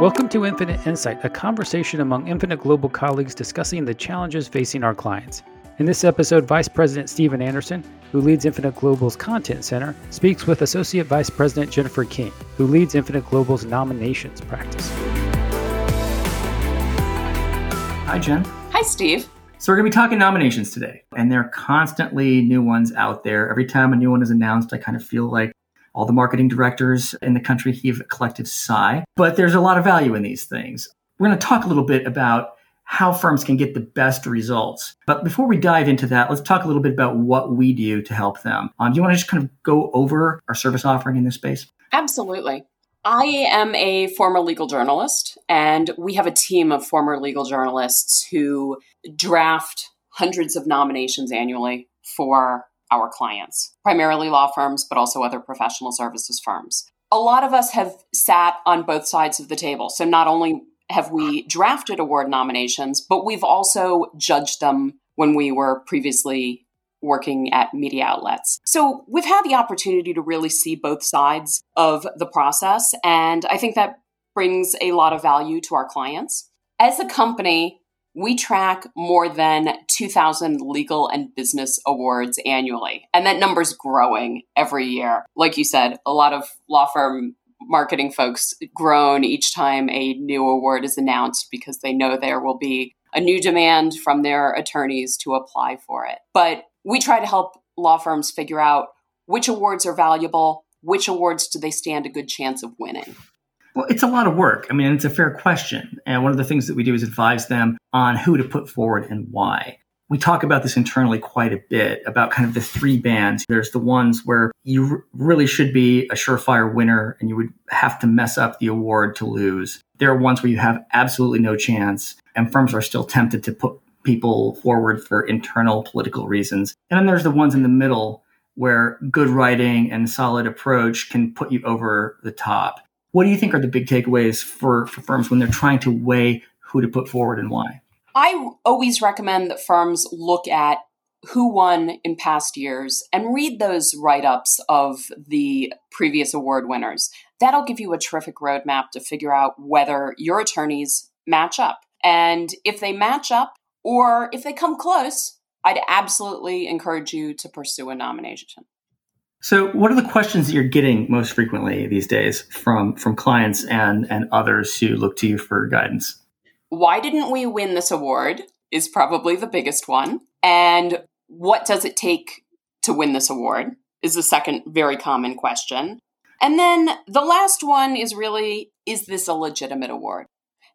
Welcome to Infinite Insight, a conversation among Infinite Global colleagues discussing the challenges facing our clients. In this episode, Vice President Stephen Anderson, who leads Infinite Global's Content Center, speaks with Associate Vice President Jennifer King, who leads Infinite Global's nominations practice. Hi, Jen. Hi, Steve. So, we're going to be talking nominations today, and there are constantly new ones out there. Every time a new one is announced, I kind of feel like all the marketing directors in the country heave a collective sigh. But there's a lot of value in these things. We're going to talk a little bit about how firms can get the best results. But before we dive into that, let's talk a little bit about what we do to help them. Um, do you want to just kind of go over our service offering in this space? Absolutely. I am a former legal journalist, and we have a team of former legal journalists who draft hundreds of nominations annually for our clients, primarily law firms, but also other professional services firms. A lot of us have sat on both sides of the table. So not only have we drafted award nominations, but we've also judged them when we were previously working at media outlets. So we've had the opportunity to really see both sides of the process. And I think that brings a lot of value to our clients. As a company, we track more than 2,000 legal and business awards annually. And that number's growing every year. Like you said, a lot of law firm marketing folks groan each time a new award is announced because they know there will be a new demand from their attorneys to apply for it. But we try to help law firms figure out which awards are valuable, which awards do they stand a good chance of winning. Well, it's a lot of work. I mean, it's a fair question. And one of the things that we do is advise them on who to put forward and why. We talk about this internally quite a bit about kind of the three bands. There's the ones where you r- really should be a surefire winner and you would have to mess up the award to lose. There are ones where you have absolutely no chance and firms are still tempted to put people forward for internal political reasons. And then there's the ones in the middle where good writing and solid approach can put you over the top. What do you think are the big takeaways for, for firms when they're trying to weigh who to put forward and why? I always recommend that firms look at who won in past years and read those write ups of the previous award winners. That'll give you a terrific roadmap to figure out whether your attorneys match up. And if they match up or if they come close, I'd absolutely encourage you to pursue a nomination. So, what are the questions that you're getting most frequently these days from from clients and and others who look to you for guidance? Why didn't we win this award? Is probably the biggest one. And what does it take to win this award? Is the second very common question. And then the last one is really is this a legitimate award?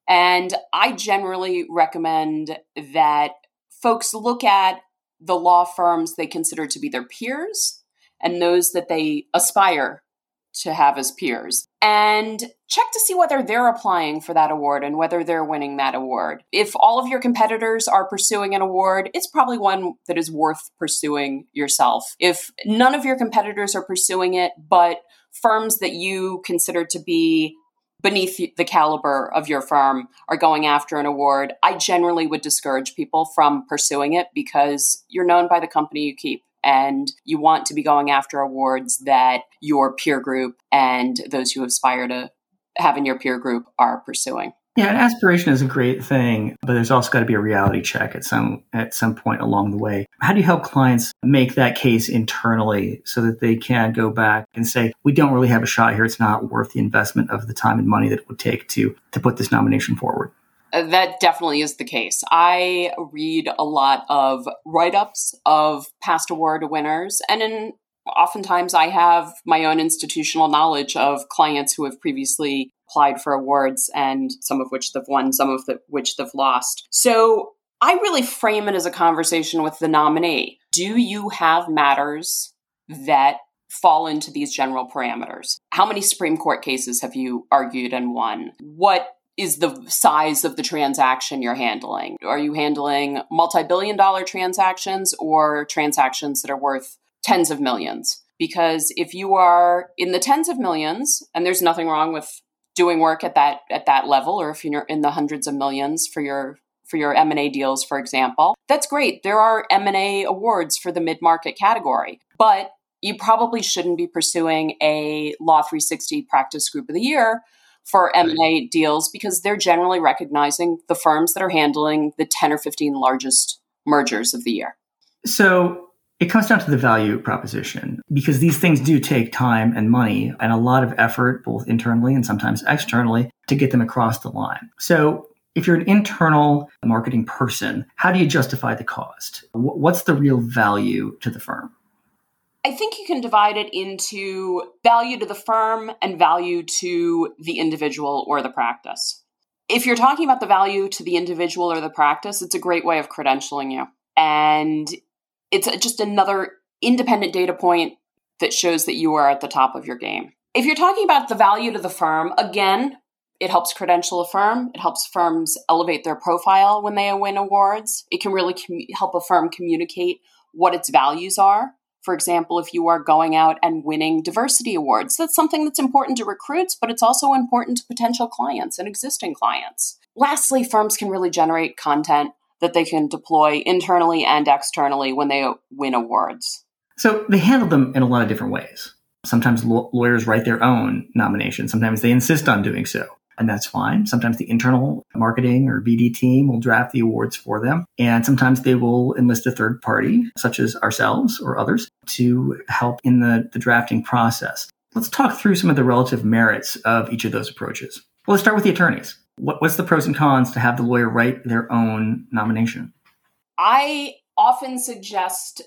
And I generally recommend that folks look at the law firms they consider to be their peers and those that they aspire to have as peers and check to see whether they're applying for that award and whether they're winning that award. If all of your competitors are pursuing an award, it's probably one that is worth pursuing yourself. If none of your competitors are pursuing it, but firms that you consider to be beneath the caliber of your firm are going after an award, I generally would discourage people from pursuing it because you're known by the company you keep and you want to be going after awards that your peer group and those who aspire to have in your peer group are pursuing. Yeah, an aspiration is a great thing, but there's also got to be a reality check at some at some point along the way. How do you help clients make that case internally so that they can go back and say, we don't really have a shot here. It's not worth the investment of the time and money that it would take to to put this nomination forward? Uh, that definitely is the case. I read a lot of write ups of past award winners, and in, oftentimes I have my own institutional knowledge of clients who have previously applied for awards and some of which they've won, some of the, which they've lost. So I really frame it as a conversation with the nominee. Do you have matters that fall into these general parameters? How many Supreme Court cases have you argued and won? What is the size of the transaction you're handling. Are you handling multi billion dollar transactions or transactions that are worth tens of millions? Because if you are in the tens of millions, and there's nothing wrong with doing work at that at that level, or if you're in the hundreds of millions for your for your M&A deals, for example, that's great. There are M&A awards for the mid-market category, but you probably shouldn't be pursuing a Law 360 Practice Group of the Year for M&A deals because they're generally recognizing the firms that are handling the 10 or 15 largest mergers of the year. So it comes down to the value proposition because these things do take time and money and a lot of effort, both internally and sometimes externally, to get them across the line. So if you're an internal marketing person, how do you justify the cost? What's the real value to the firm? I think you can divide it into value to the firm and value to the individual or the practice. If you're talking about the value to the individual or the practice, it's a great way of credentialing you. And it's just another independent data point that shows that you are at the top of your game. If you're talking about the value to the firm, again, it helps credential a firm. It helps firms elevate their profile when they win awards. It can really com- help a firm communicate what its values are. For example, if you are going out and winning diversity awards, that's something that's important to recruits, but it's also important to potential clients and existing clients. Lastly, firms can really generate content that they can deploy internally and externally when they win awards. So they handle them in a lot of different ways. Sometimes lawyers write their own nominations. Sometimes they insist on doing so and that's fine. Sometimes the internal marketing or BD team will draft the awards for them. And sometimes they will enlist a third party, such as ourselves or others, to help in the, the drafting process. Let's talk through some of the relative merits of each of those approaches. Well, let's start with the attorneys. What, what's the pros and cons to have the lawyer write their own nomination? I often suggest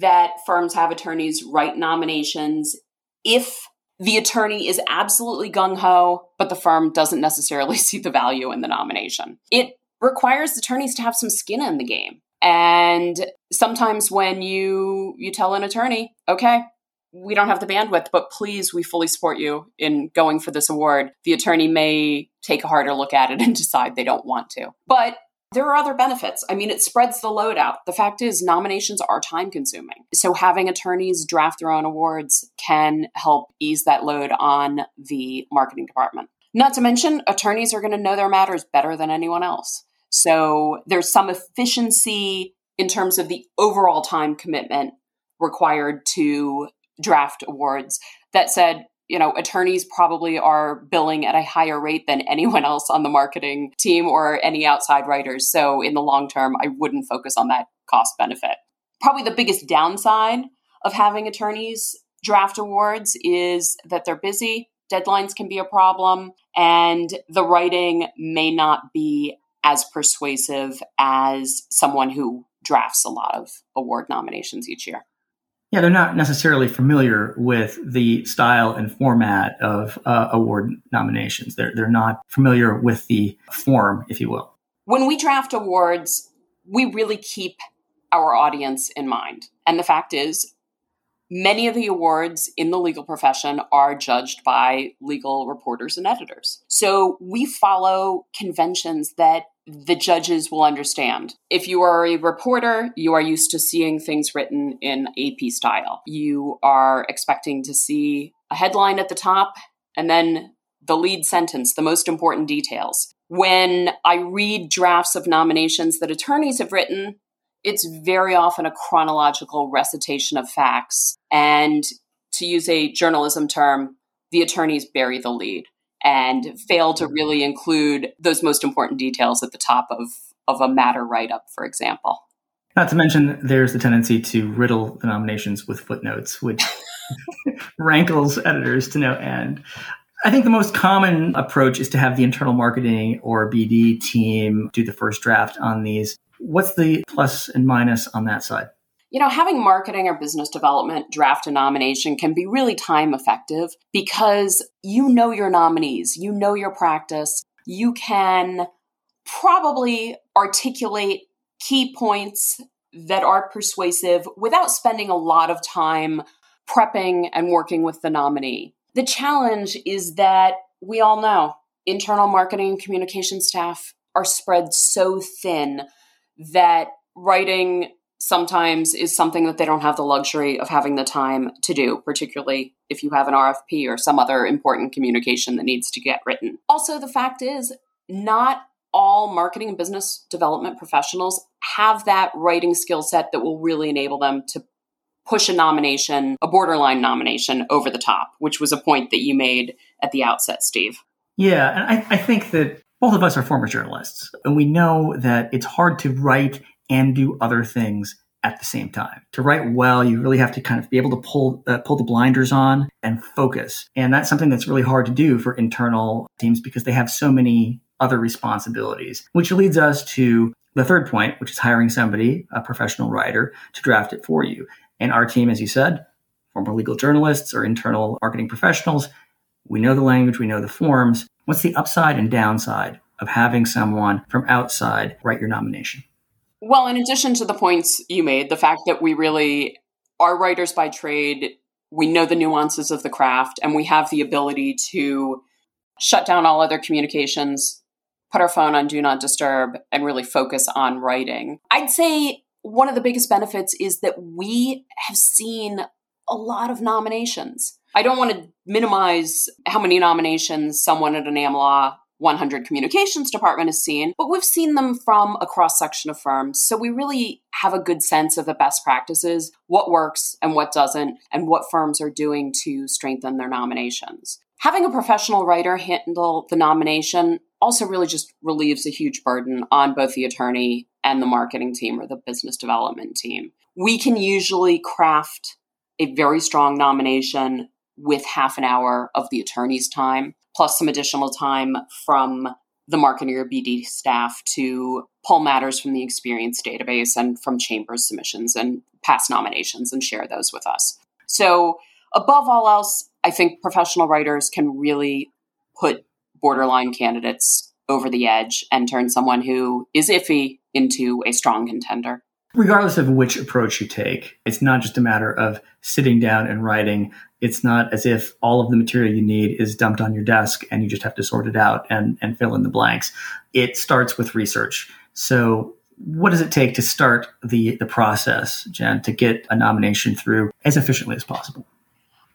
that firms have attorneys write nominations if the attorney is absolutely gung ho, but the firm doesn't necessarily see the value in the nomination. It requires attorneys to have some skin in the game. And sometimes when you you tell an attorney, okay, we don't have the bandwidth, but please, we fully support you in going for this award. The attorney may take a harder look at it and decide they don't want to. But there are other benefits. I mean, it spreads the load out. The fact is, nominations are time consuming. So, having attorneys draft their own awards can help ease that load on the marketing department. Not to mention, attorneys are going to know their matters better than anyone else. So, there's some efficiency in terms of the overall time commitment required to draft awards. That said, you know, attorneys probably are billing at a higher rate than anyone else on the marketing team or any outside writers. So in the long term, I wouldn't focus on that cost benefit. Probably the biggest downside of having attorneys draft awards is that they're busy, deadlines can be a problem, and the writing may not be as persuasive as someone who drafts a lot of award nominations each year. Yeah, they're not necessarily familiar with the style and format of uh, award nominations. They're, they're not familiar with the form, if you will. When we draft awards, we really keep our audience in mind. And the fact is, many of the awards in the legal profession are judged by legal reporters and editors. So we follow conventions that the judges will understand. If you are a reporter, you are used to seeing things written in AP style. You are expecting to see a headline at the top and then the lead sentence, the most important details. When I read drafts of nominations that attorneys have written, it's very often a chronological recitation of facts. And to use a journalism term, the attorneys bury the lead and fail to really include those most important details at the top of, of a matter write up, for example. Not to mention, there's the tendency to riddle the nominations with footnotes, which rankles editors to no end. I think the most common approach is to have the internal marketing or BD team do the first draft on these. What's the plus and minus on that side? You know, having marketing or business development draft a nomination can be really time effective because you know your nominees, you know your practice, you can probably articulate key points that are persuasive without spending a lot of time prepping and working with the nominee. The challenge is that we all know internal marketing and communication staff are spread so thin that writing sometimes is something that they don't have the luxury of having the time to do, particularly if you have an RFP or some other important communication that needs to get written. Also, the fact is, not all marketing and business development professionals have that writing skill set that will really enable them to push a nomination, a borderline nomination, over the top, which was a point that you made at the outset, Steve. Yeah, and I, I think that both of us are former journalists, and we know that it's hard to write and do other things at the same time. To write well, you really have to kind of be able to pull uh, pull the blinders on and focus. And that's something that's really hard to do for internal teams because they have so many other responsibilities, which leads us to the third point, which is hiring somebody, a professional writer, to draft it for you. And our team, as you said, former legal journalists or internal marketing professionals, we know the language, we know the forms. What's the upside and downside of having someone from outside write your nomination? Well, in addition to the points you made, the fact that we really are writers by trade, we know the nuances of the craft, and we have the ability to shut down all other communications, put our phone on do not disturb, and really focus on writing. I'd say one of the biggest benefits is that we have seen a lot of nominations. I don't want to minimize how many nominations someone at an AmLaw 100 communications department has seen, but we've seen them from a cross section of firms. So we really have a good sense of the best practices, what works and what doesn't, and what firms are doing to strengthen their nominations. Having a professional writer handle the nomination also really just relieves a huge burden on both the attorney and the marketing team or the business development team. We can usually craft a very strong nomination with half an hour of the attorney's time plus some additional time from the marketing or BD staff to pull matters from the experience database and from chambers submissions and past nominations and share those with us. So, above all else, I think professional writers can really put borderline candidates over the edge and turn someone who is iffy into a strong contender. Regardless of which approach you take, it's not just a matter of sitting down and writing it's not as if all of the material you need is dumped on your desk and you just have to sort it out and, and fill in the blanks. It starts with research. So what does it take to start the, the process, Jen, to get a nomination through as efficiently as possible?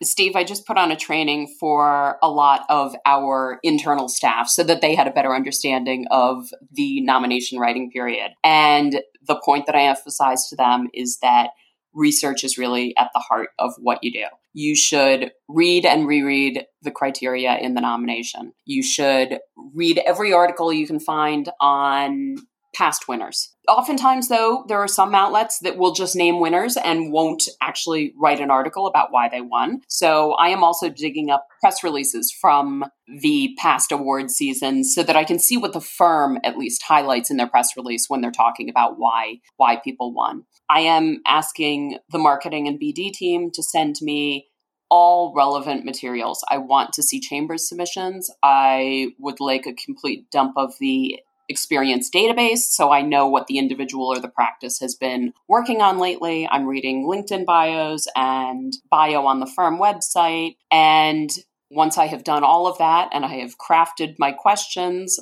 Steve, I just put on a training for a lot of our internal staff so that they had a better understanding of the nomination writing period. And the point that I emphasize to them is that research is really at the heart of what you do. You should read and reread the criteria in the nomination. You should read every article you can find on past winners. Oftentimes, though, there are some outlets that will just name winners and won't actually write an article about why they won. So I am also digging up press releases from the past award seasons so that I can see what the firm at least highlights in their press release when they're talking about why why people won. I am asking the marketing and BD team to send me all relevant materials. I want to see chambers submissions. I would like a complete dump of the experience database so I know what the individual or the practice has been working on lately. I'm reading LinkedIn bios and bio on the firm website. And once I have done all of that and I have crafted my questions,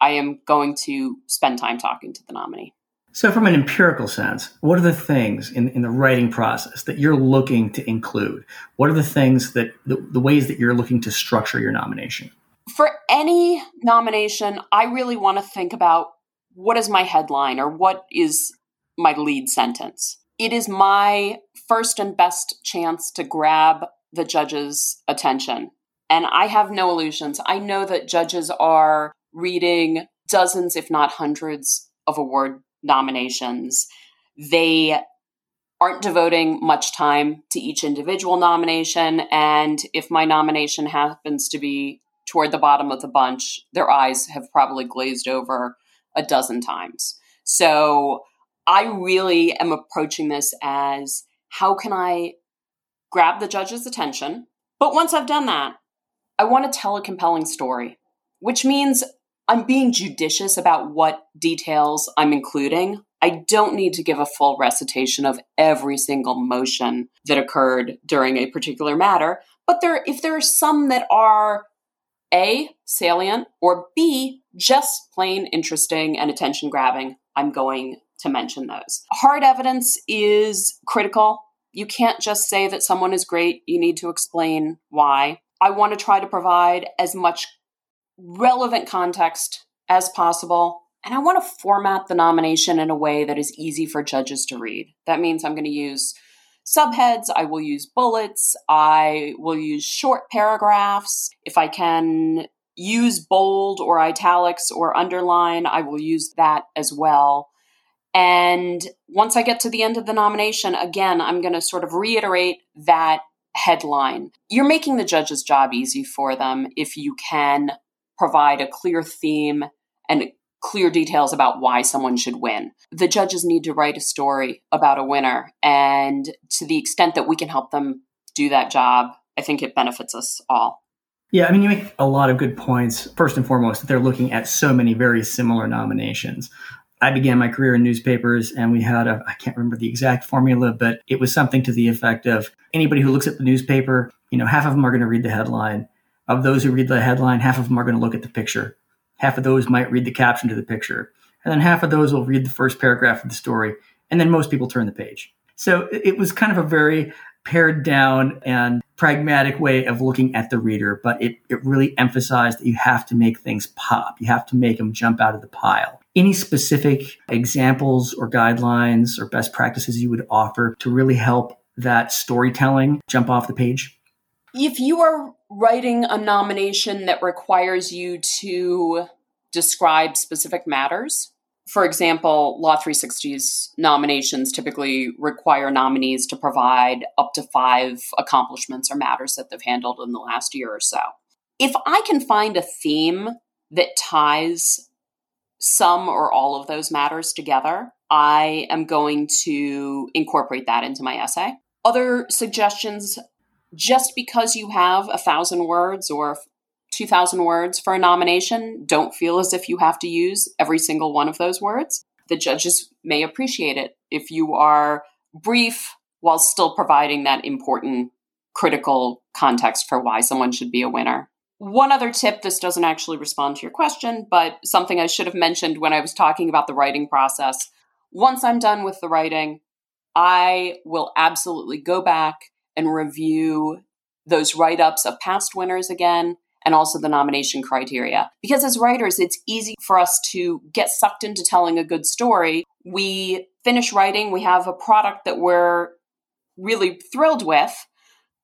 I am going to spend time talking to the nominee. So, from an empirical sense, what are the things in, in the writing process that you're looking to include? What are the things that the, the ways that you're looking to structure your nomination? For any nomination, I really want to think about what is my headline or what is my lead sentence. It is my first and best chance to grab the judge's attention. And I have no illusions. I know that judges are reading dozens, if not hundreds, of award nominations. They aren't devoting much time to each individual nomination. And if my nomination happens to be toward the bottom of the bunch, their eyes have probably glazed over a dozen times. So I really am approaching this as how can I grab the judge's attention? But once I've done that, I want to tell a compelling story, which means I'm being judicious about what details I'm including. I don't need to give a full recitation of every single motion that occurred during a particular matter, but there if there are some that are a, salient, or B, just plain interesting and attention grabbing, I'm going to mention those. Hard evidence is critical. You can't just say that someone is great, you need to explain why. I want to try to provide as much relevant context as possible. And I want to format the nomination in a way that is easy for judges to read. That means I'm going to use subheads, I will use bullets, I will use short paragraphs. If I can use bold or italics or underline, I will use that as well. And once I get to the end of the nomination, again, I'm going to sort of reiterate that headline. You're making the judge's job easy for them if you can provide a clear theme and clear details about why someone should win. The judges need to write a story about a winner. And to the extent that we can help them do that job, I think it benefits us all. Yeah, I mean, you make a lot of good points. First and foremost, that they're looking at so many very similar nominations. I began my career in newspapers and we had a, I can't remember the exact formula, but it was something to the effect of anybody who looks at the newspaper, you know, half of them are going to read the headline. Of those who read the headline, half of them are going to look at the picture. Half of those might read the caption to the picture. And then half of those will read the first paragraph of the story. And then most people turn the page. So it was kind of a very pared down and pragmatic way of looking at the reader, but it, it really emphasized that you have to make things pop. You have to make them jump out of the pile. Any specific examples or guidelines or best practices you would offer to really help that storytelling jump off the page? If you are writing a nomination that requires you to describe specific matters, for example, Law 360's nominations typically require nominees to provide up to five accomplishments or matters that they've handled in the last year or so. If I can find a theme that ties some or all of those matters together, I am going to incorporate that into my essay. Other suggestions just because you have a thousand words or 2,000 words for a nomination, don't feel as if you have to use every single one of those words. The judges may appreciate it if you are brief while still providing that important critical context for why someone should be a winner. One other tip this doesn't actually respond to your question, but something I should have mentioned when I was talking about the writing process. Once I'm done with the writing, I will absolutely go back and review those write ups of past winners again and also the nomination criteria. Because as writers, it's easy for us to get sucked into telling a good story. We finish writing, we have a product that we're really thrilled with,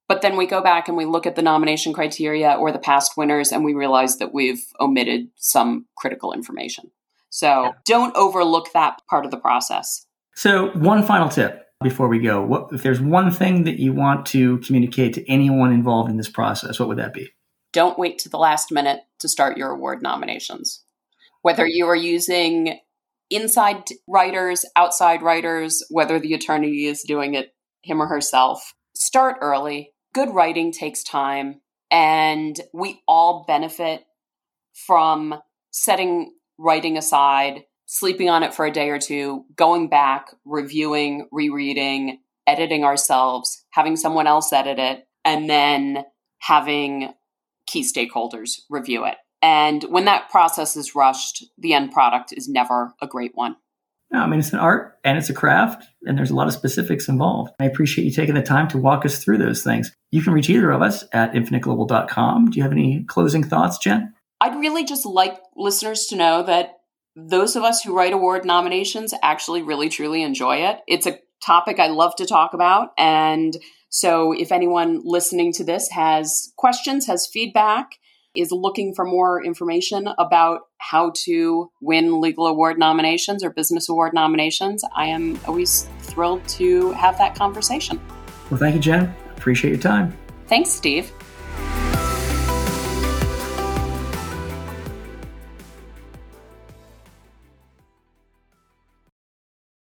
but then we go back and we look at the nomination criteria or the past winners and we realize that we've omitted some critical information. So yeah. don't overlook that part of the process. So, one final tip before we go. What, if there's one thing that you want to communicate to anyone involved in this process, what would that be? Don't wait to the last minute to start your award nominations. Whether you are using inside writers, outside writers, whether the attorney is doing it him or herself, start early good writing takes time, and we all benefit from setting writing aside, sleeping on it for a day or two, going back, reviewing, rereading, editing ourselves, having someone else edit it, and then having key stakeholders review it. And when that process is rushed, the end product is never a great one. No, I mean, it's an art and it's a craft, and there's a lot of specifics involved. I appreciate you taking the time to walk us through those things. You can reach either of us at infiniteglobal.com. Do you have any closing thoughts, Jen? I'd really just like listeners to know that those of us who write award nominations actually really truly enjoy it. It's a topic I love to talk about. And so if anyone listening to this has questions, has feedback, is looking for more information about how to win legal award nominations or business award nominations, I am always thrilled to have that conversation. Well, thank you, Jen. Appreciate your time. Thanks, Steve.